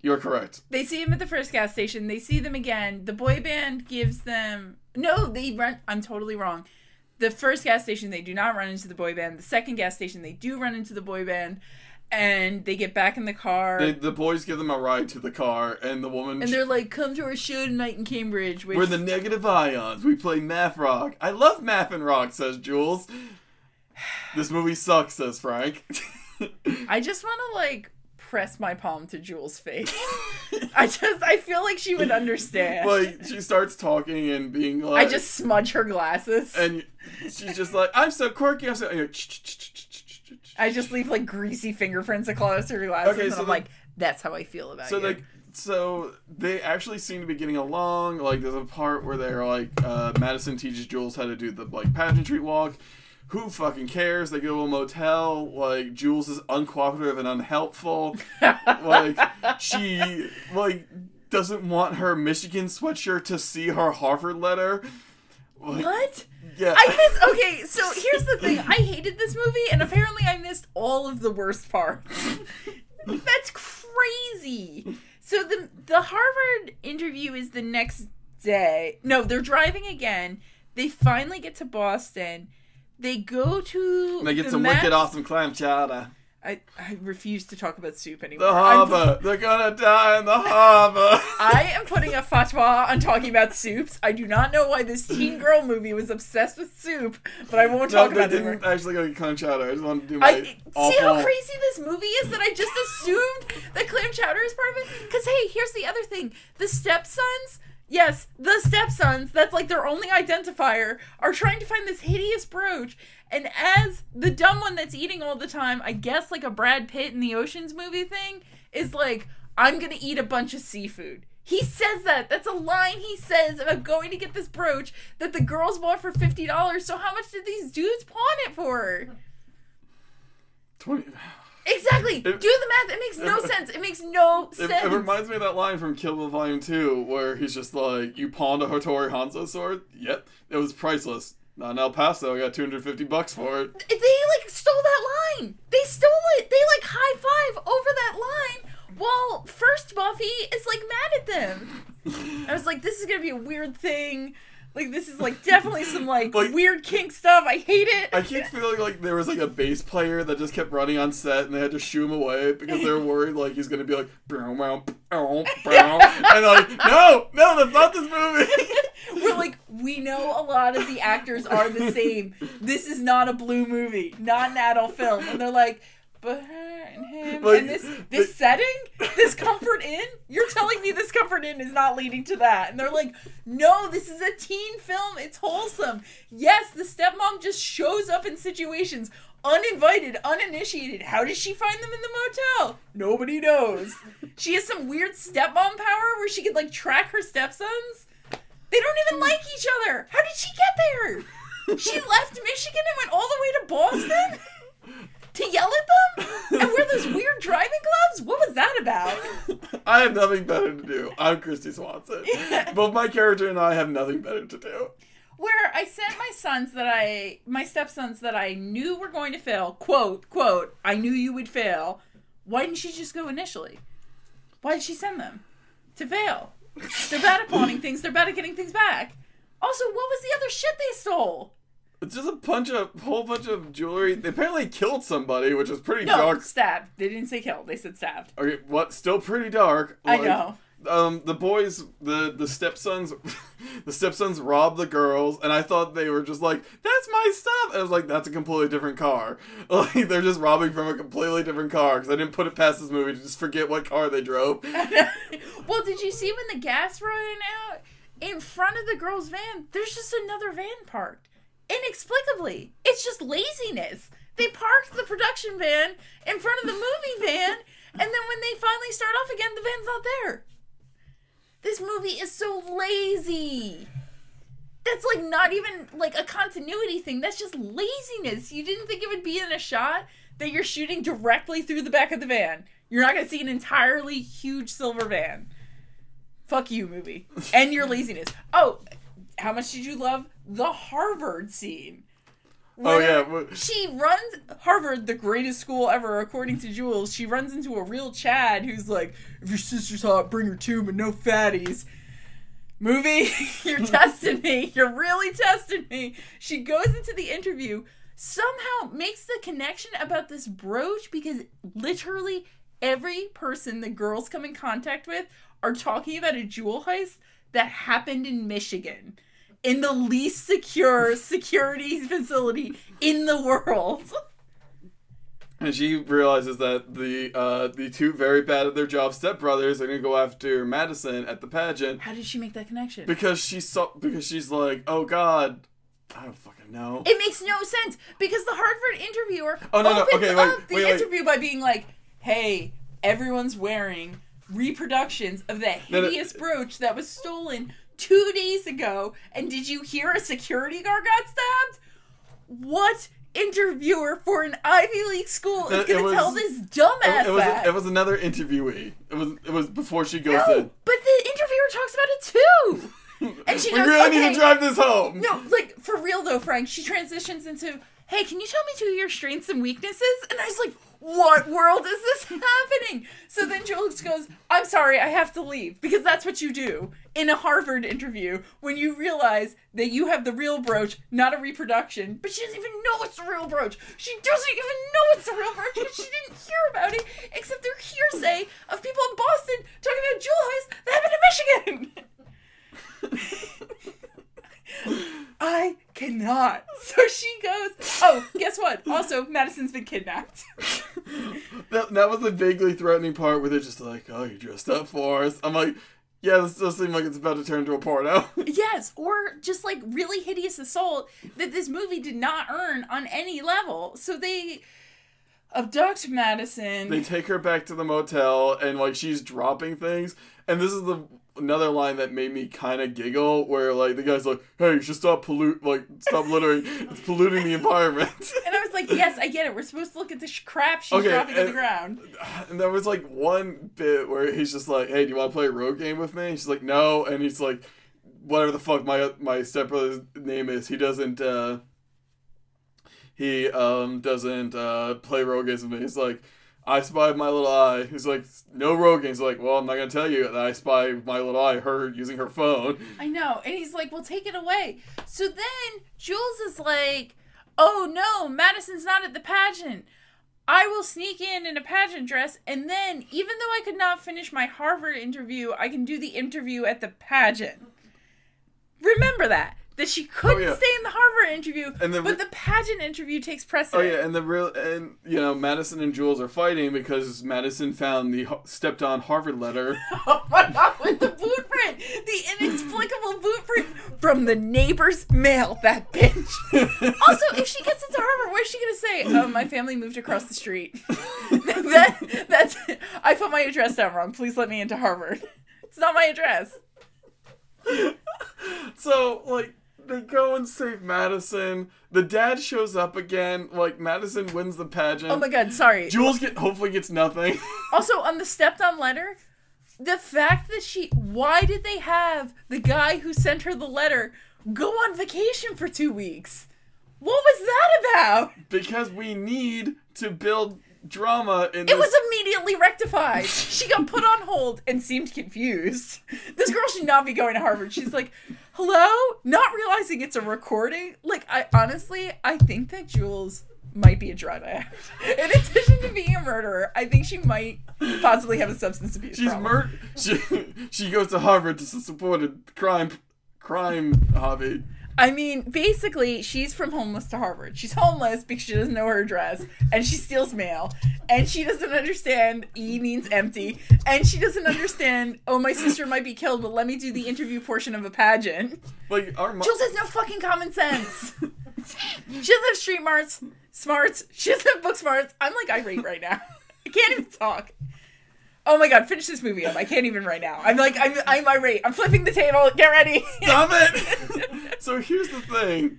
You're correct. They see him at the first gas station. They see them again. The boy band gives them no. They run. I'm totally wrong. The first gas station, they do not run into the boy band. The second gas station, they do run into the boy band, and they get back in the car. They, the boys give them a ride to the car, and the woman. and they're like, "Come to our show tonight in Cambridge." Which We're the negative ions. We play math rock. I love math and rock, says Jules. This movie sucks, says Frank. I just want to like press my palm to Jules' face. I just I feel like she would understand. like she starts talking and being like, I just smudge her glasses. and she's just like, I'm so quirky. I'm so. "Ch-ch-ch-ch-ch-ch-ch-ch." I just leave like greasy fingerprints across her glasses, Okay, and I'm the- like, that's how I feel about it. So you. like, so they actually seem to be getting along. Like, there's a part where they're like, uh, Madison teaches Jules how to do the like pageantry walk. Who fucking cares? They go to a motel. Like Jules is uncooperative and unhelpful. like she like doesn't want her Michigan sweatshirt to see her Harvard letter. Like, what? Yeah. I missed. Okay, so here's the thing. I hated this movie, and apparently I missed all of the worst parts. That's crazy. So the the Harvard interview is the next day. No, they're driving again. They finally get to Boston. They go to. they get the some wicked awesome clam chowder. I, I refuse to talk about soup anymore. The I'm- harbor. They're gonna die in the harbor. I am putting a fatwa on talking about soups. I do not know why this teen girl movie was obsessed with soup, but I won't talk about it. didn't anymore. actually go to clam chowder. I just wanted to do my I see how crazy this movie is that I just assumed that clam chowder is part of it. Because hey, here's the other thing: the stepsons. Yes, the stepsons, that's like their only identifier, are trying to find this hideous brooch. And as the dumb one that's eating all the time, I guess like a Brad Pitt in the Oceans movie thing, is like, I'm gonna eat a bunch of seafood. He says that. That's a line he says about going to get this brooch that the girls bought for $50. So how much did these dudes pawn it for? 20. Exactly. Do the math. It makes no sense. It makes no It, sense. it reminds me of that line from Kill Bill Volume 2 where he's just like, You pawned a Hattori Hanzo sword? Yep. It was priceless. Not in El Paso. I got 250 bucks for it. they like stole that line. They stole it. They like high five over that line while first Buffy is like mad at them. I was like, this is gonna be a weird thing. Like this is like definitely some like, Like- weird kink stuff. I hate it. I keep feeling like there was like a bass player that just kept running on set and they had to shoo him away because they were worried like he's gonna be like brow brow brow brow and like no no that's not this movie We're like, we know a lot of the actors are the same. This is not a blue movie, not an adult film. And they're like, but her and him Like, and this this setting, this comfort inn. You're telling me this comfort inn is not leading to that? And they're like, no, this is a teen film. It's wholesome. Yes, the stepmom just shows up in situations uninvited, uninitiated. How does she find them in the motel? Nobody knows. She has some weird stepmom power where she could like track her stepsons. They don't even like each other. How did she get there? She left Michigan and went all the way to Boston to yell at them and wear those weird driving gloves. What was that about? I have nothing better to do I'm Kristy Swanson both my character and I have nothing better to do Where I sent my sons that I, my stepsons that I knew were going to fail. Quote quote. I knew you would fail. Why didn't she just go initially? Why did she send them to fail? They're bad at pawning things. They're bad at getting things back. Also, what was the other shit they stole? It's just a bunch of whole bunch of jewelry. They apparently killed somebody, which is pretty No, dark. stabbed. They didn't say killed. They said stabbed. Okay, what? Still pretty dark. I know. Um, the boys, the the stepsons, the stepsons robbed the girls, and I thought they were just like, "That's my stuff." And I was like, "That's a completely different car." Like they're just robbing from a completely different car because I didn't put it past this movie to just forget what car they drove. well, did you see when the gas ran out in front of the girl's van? There's just another van parked. Inexplicably. It's just laziness. They parked the production van in front of the movie van, and then when they finally start off again, the van's not there. This movie is so lazy. That's like not even like a continuity thing. That's just laziness. You didn't think it would be in a shot that you're shooting directly through the back of the van. You're not going to see an entirely huge silver van. Fuck you, movie. And your laziness. Oh, how much did you love the Harvard scene? Oh, yeah, She runs Harvard, the greatest school ever, according to Jules. She runs into a real Chad who's like, "If your sister's hot, bring her too, but no fatties." Movie, you're testing me. You're really testing me. She goes into the interview, somehow makes the connection about this brooch because literally every person the girls come in contact with are talking about a jewel heist that happened in Michigan in the least secure security facility in the world. And she realizes that the uh, the two very bad at their job stepbrothers are gonna go after Madison at the pageant How did she make that connection? because she saw because she's like, oh god, I don't fucking know. It makes no sense because the Harvard interviewer Oh, no, no, opens okay, wait, up the wait, wait. interview by being like, "Hey, everyone's wearing reproductions of that No, no. hideous brooch that was stolen two days ago, and did you hear a security guard got stabbed? What interviewer for an Ivy League school is going to tell this dumbass It, it was that? it was another interviewee. It was it was before she goes no, in. but the interviewer talks about it too. And she we goes, really need to drive this home. No, like for real though, Frank. She transitions into, "Hey, can you tell me two of your strengths and weaknesses?" And I was like, "What world is this happening?" So then Jules goes, "I'm sorry, I have to leave because that's what you do in a Harvard interview when you realize that you have the real brooch, not a reproduction." But she doesn't even know it's the real brooch. She doesn't even know it's the real brooch because she didn't hear about it except through hearsay of people in Boston talking about jewel heists that happened in Michigan. I cannot. So she goes, Oh, guess what? Also, Madison's been kidnapped. That, that was the vaguely threatening part where they're just like, "Oh, you dressed up for us." I'm like, "Yeah, this does seem like it's about to turn into a porno." yes, or just like really hideous assault that this movie did not earn on any level. So they abduct Madison. they take her back to the motel and like she's dropping things and this is the another line that made me kind of giggle where like the guy's like hey you should stop pollute like stop littering it's polluting the environment and I was like, Yes, I get it. We're supposed to look at the sh- crap she's Okay, dropping on the ground. and there was like one bit where he's just like hey do you want to play a road game with me and she's like no and he's like whatever the fuck my my stepbrother's name is he doesn't uh he um doesn't uh play road games with me he's like I spy my little eye. He's like, no road games. He's like, well, I'm not gonna tell you that I spy my little eye. Her using her phone. I know. And he's like, well, take it away. So then Jules is like, oh no, Madison's not at the pageant. I will sneak in in a pageant dress. And then, even though I could not finish my Harvard interview, I can do the interview at the pageant. Remember that. That she oh, couldn't Oh, yeah. stay in the Harvard interview, And the but the pageant interview takes precedence. Oh yeah, and the real and you know Madison and Jules are fighting because Madison found the stepped on Harvard letter. Oh my god, with the boot print! The inexplicable boot print from the neighbor's mail, that bitch. also, if she gets into Harvard, where's she gonna say, Oh, my family moved across the street? that that's I put my address down wrong. Please let me into Harvard. It's not my address. so like they go and save Madison. The dad shows up again. Like Madison wins the pageant. Oh my god, sorry. Jules get hopefully gets nothing. Also, on the stepped on letter, the fact that she why did they have the guy who sent her the letter go on vacation for two weeks? What was that about? because we need to build drama in It this. was immediately rectified. She got put on hold and seemed confused. This girl should not be going to Harvard. She's like, "Hello," not realizing it's a recording. Like, I honestly, I think that Jules might be a drug addict. In addition to being a murderer, I think she might possibly have a substance abuse She's mur- she she goes to Harvard to support a crime crime hobby. I mean, basically, she's from homeless to Harvard. She's homeless because she doesn't know her address, and she steals mail, and she doesn't understand E means empty, and she doesn't understand, oh, my sister might be killed, but let me do the interview portion of a pageant. Like our mo- Jules has no fucking common sense. she doesn't have street smarts, smarts. She doesn't have book smarts. I'm like irate right now. I can't even talk. Oh my god, finish this movie up. I can't even right now. I'm like, I'm, I'm irate. I'm flipping the table. Get ready. Stop it! so here's the thing.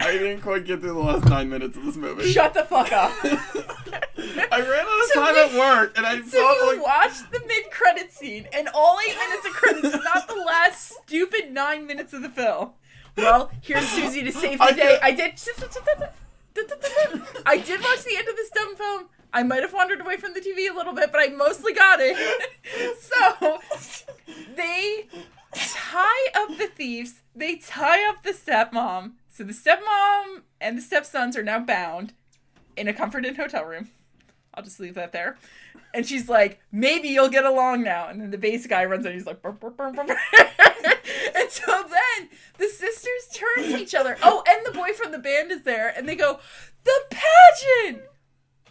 I didn't quite get through the last nine minutes of this movie. Shut the fuck up. I ran out of So time at work, and I So you like watched the mid-credit scene, and all eight minutes of credits, not the last stupid nine minutes of the film. Well, here's Susie to save the I day. can't- I did. I did watch the end of this dumb film. I might have wandered away from the TV a little bit, but I mostly got it. so they tie up the thieves. They tie up the stepmom. So the stepmom and the stepsons are now bound in a comforted hotel room. I'll just leave that there. And she's like, maybe you'll get along now. And then the bass guy runs in. He's like, burr, burr, burr, and so then the sisters turn to each other. Oh, and the boy from the band is there. And they go, the pageant.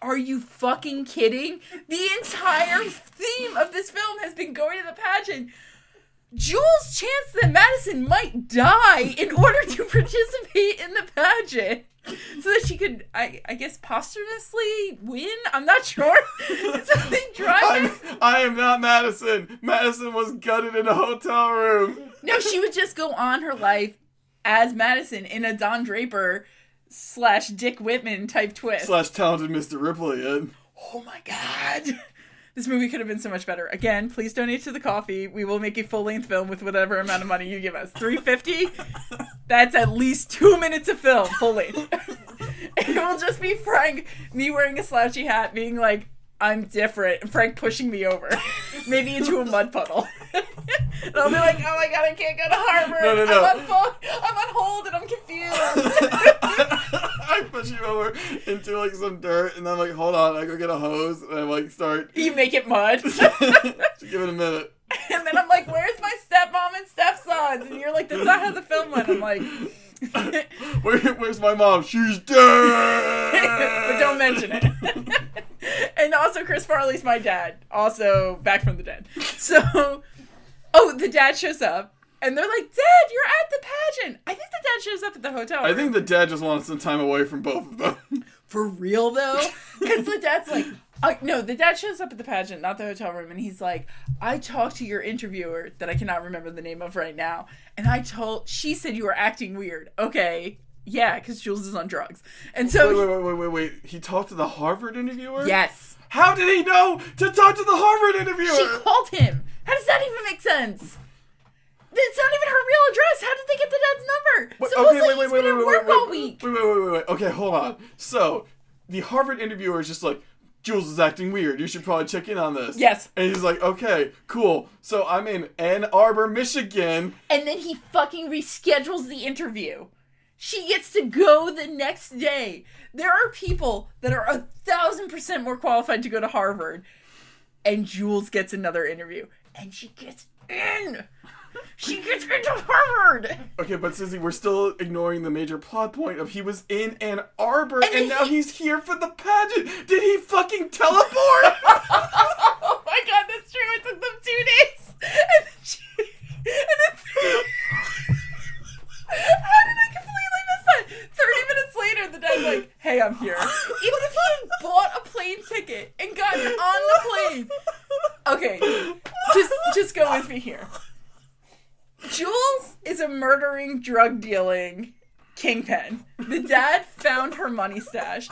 Are you fucking kidding? The entire theme of this film has been going to the pageant. Jules' chance that Madison might die in order to participate in the pageant. So that she could, I, I guess, posthumously win? I'm not sure. so they drive I'm. I am not Madison. Madison was gutted in a hotel room. No, she would just go on her life as Madison in a Don Draper slash Dick Whitman type twist. Slash talented Mr. Ripley. And oh my god. This movie could have been so much better. Again, please donate to the coffee. We will make a full length film with whatever amount of money you give us. Three fifty. That's at least two minutes of film, full length. it will just be Frank, me wearing a slouchy hat, being like, "I'm different," and Frank pushing me over, maybe into a mud puddle. and I'll be like, "Oh my god, I can't go to Harvard. No, no, no. I'm on fo- I'm on hold, and I'm confused." I push you over into like some dirt, and then I'm like, hold on, I go get a hose, and I like start. you make it mud. Give it a minute. And then I'm like, "Where's my stepmom and stepsons?" And you're like, "That's not how the film went." I'm like, Where, where's my mom? She's dead. "But don't mention it." and also, Chris Farley's my dad, also back from the dead. So, oh, the dad shows up, and they're like, "Dad, you're at the pageant." I think the dad shows up at the hotel. I think the dad just wants some time away from both of them. for real though, because the dad's like. Uh, no, the dad shows up at the pageant, not the hotel room, and he's like, I talked to your interviewer that I cannot remember the name of right now, and I told, she said you were acting weird. Okay, yeah, because Jules is on drugs. And so, Wait, wait, wait, wait, wait, wait. He talked to the Harvard interviewer? yes, How did he know to talk to the Harvard interviewer? she called him. How does that even make sense? It's not even her real address. How did they get the dad's number? Wait, Supposedly he's been at wait, work wait, all wait, week. Wait, wait, wait, wait, wait. Okay, hold on. So, the Harvard interviewer is just like, Jules is acting weird. You should probably check in on this. Yes. And he's like, okay, cool. So I'm in Ann Arbor, Michigan. and then he fucking reschedules the interview. She gets to go the next day. There are people that are a thousand percent more qualified to go to Harvard, and Jules gets another interview, and she gets in. She gets into Harvard. Okay, but Sissy, we're still ignoring the major plot point of he was in Ann Arbor and, then now he- he's here for the pageant. Did he fucking teleport? oh my god, that's true. It took them two days. And then she. And then. How did I completely miss that? 30 minutes later, the dad's like, hey, I'm here. Even if he had bought a plane ticket and gotten on the plane. Okay, just, just go with me here. Jules is a murdering, drug dealing kingpin. The dad found her money stash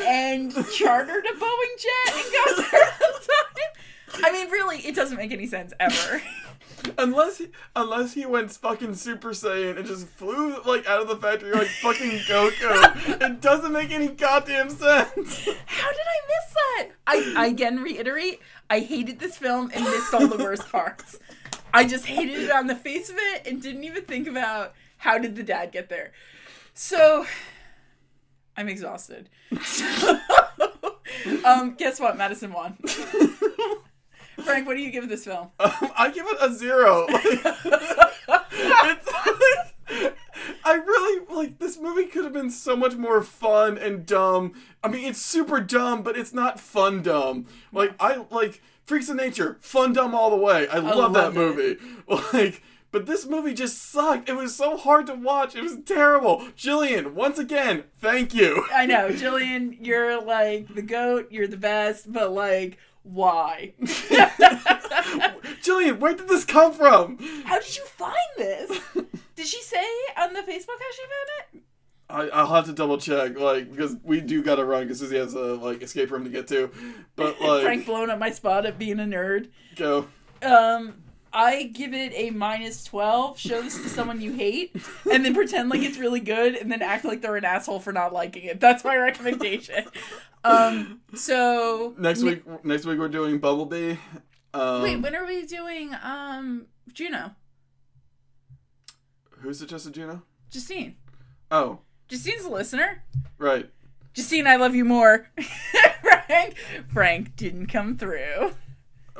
and chartered a Boeing jet and got there on time. I mean, really, it doesn't make any sense ever. Unless he, unless he went fucking Super Saiyan and just flew like out of the factory like fucking Goku, it doesn't make any goddamn sense. How did I miss that? I, I again reiterate, I hated this film and missed all the worst parts. I just hated it on the face of it and didn't even think about how did the dad get there. So I'm exhausted. So, um, guess what? Madison won. Frank, what do you give this film? Um, I give it a zero. Like, I really like this movie could have been so much more fun and dumb. I mean, it's super dumb, but it's not fun dumb. Like I like Freaks of Nature, fun dumb all the way. I love that loved it. movie. Like. But this movie just sucked. It was so hard to watch. It was terrible. Jillian, once again, thank you. I know, Jillian, you're like the goat, you're the best, but like, why? Jillian, where did this come from? How did you find this? Did she say on the Facebook how she found it? I, I'll have to double check, like, because we do gotta run because Susie has a like escape room to get to. But like, Frank blowing up my spot at being a nerd. go. Um, I give it a minus twelve. Show this to someone you hate, and then pretend like it's really good, and then act like they're an asshole for not liking it. That's my recommendation. Um, so Next week, next week we're doing Bumblebee. Um, wait, when are we doing um Juno? who suggested Juno? Justine. Oh, Justine's a listener. right. Justine, I love you more. Frank, Frank didn't come through.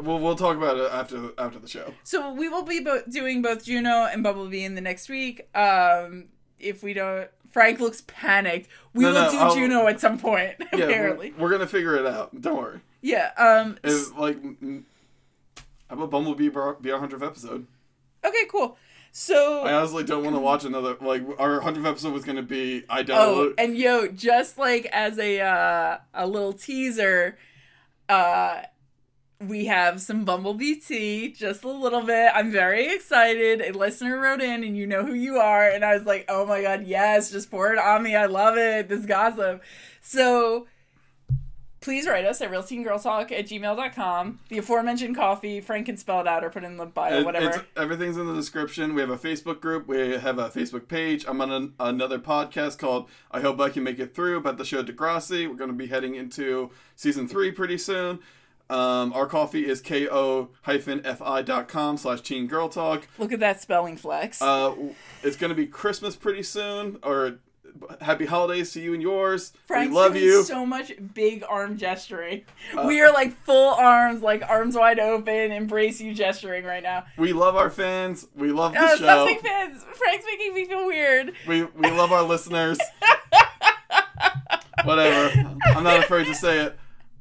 We'll we'll talk about it after after the show. So we will be bo- doing both Juno and Bumblebee in the next week. Um, if we don't, Frank looks panicked. We No, will no, do I'll- Juno at some point. Yeah, we're- apparently, we're, gonna figure it out. Don't worry. yeah. Um. It's like, how about Bumblebee be our be our hundredth episode? Okay. Cool. So. I honestly don't want to watch another. Like our hundredth episode was gonna be I Oh, and yo, just like as a uh, a little teaser, uh, we have some Bumblebee tea, just a little bit. I'm very excited. A listener wrote in, and you know who you are, and I was like, oh my god, yes, just pour it on me. I love it. This gossip. So. Please write us at realteengirltalk at gmail.com. The aforementioned coffee, Frank can spell it out or put it in the bio, It- whatever. everything's in the description. We have a Facebook group. We have a Facebook page. I'm on an, another podcast called I Hope I Can Make It Through about the show Degrassi. We're going to be heading into season three pretty soon. Um, our coffee is ko-fi.com slash teen girl talk. Look at that spelling flex. Uh, it's going to be Christmas pretty soon, or happy holidays to you and yours. Frank's we love doing you. Uh, so much big arm gesturing. we are like full arms, like arms wide open, embrace you gesturing right now. we love our fans. We love the Oh, show. stop fans. Frank's making me feel weird. We we love our listeners. Whatever. I'm not afraid to say it.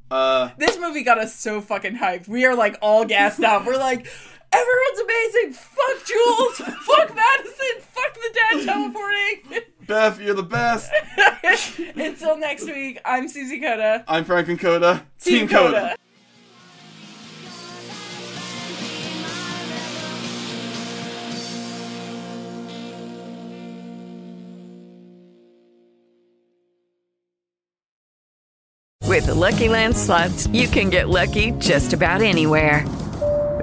Uh, This movie got us so fucking hyped. We are like all gassed up. We're like, everyone's amazing. Fuck Jules. Fuck Madison. Fuck the dad teleporting. Beth, you're the best. Until next week, I'm Susie Coda. I'm Franklin Coda. Team Coda. With the Lucky Land slots, you can get lucky just about anywhere.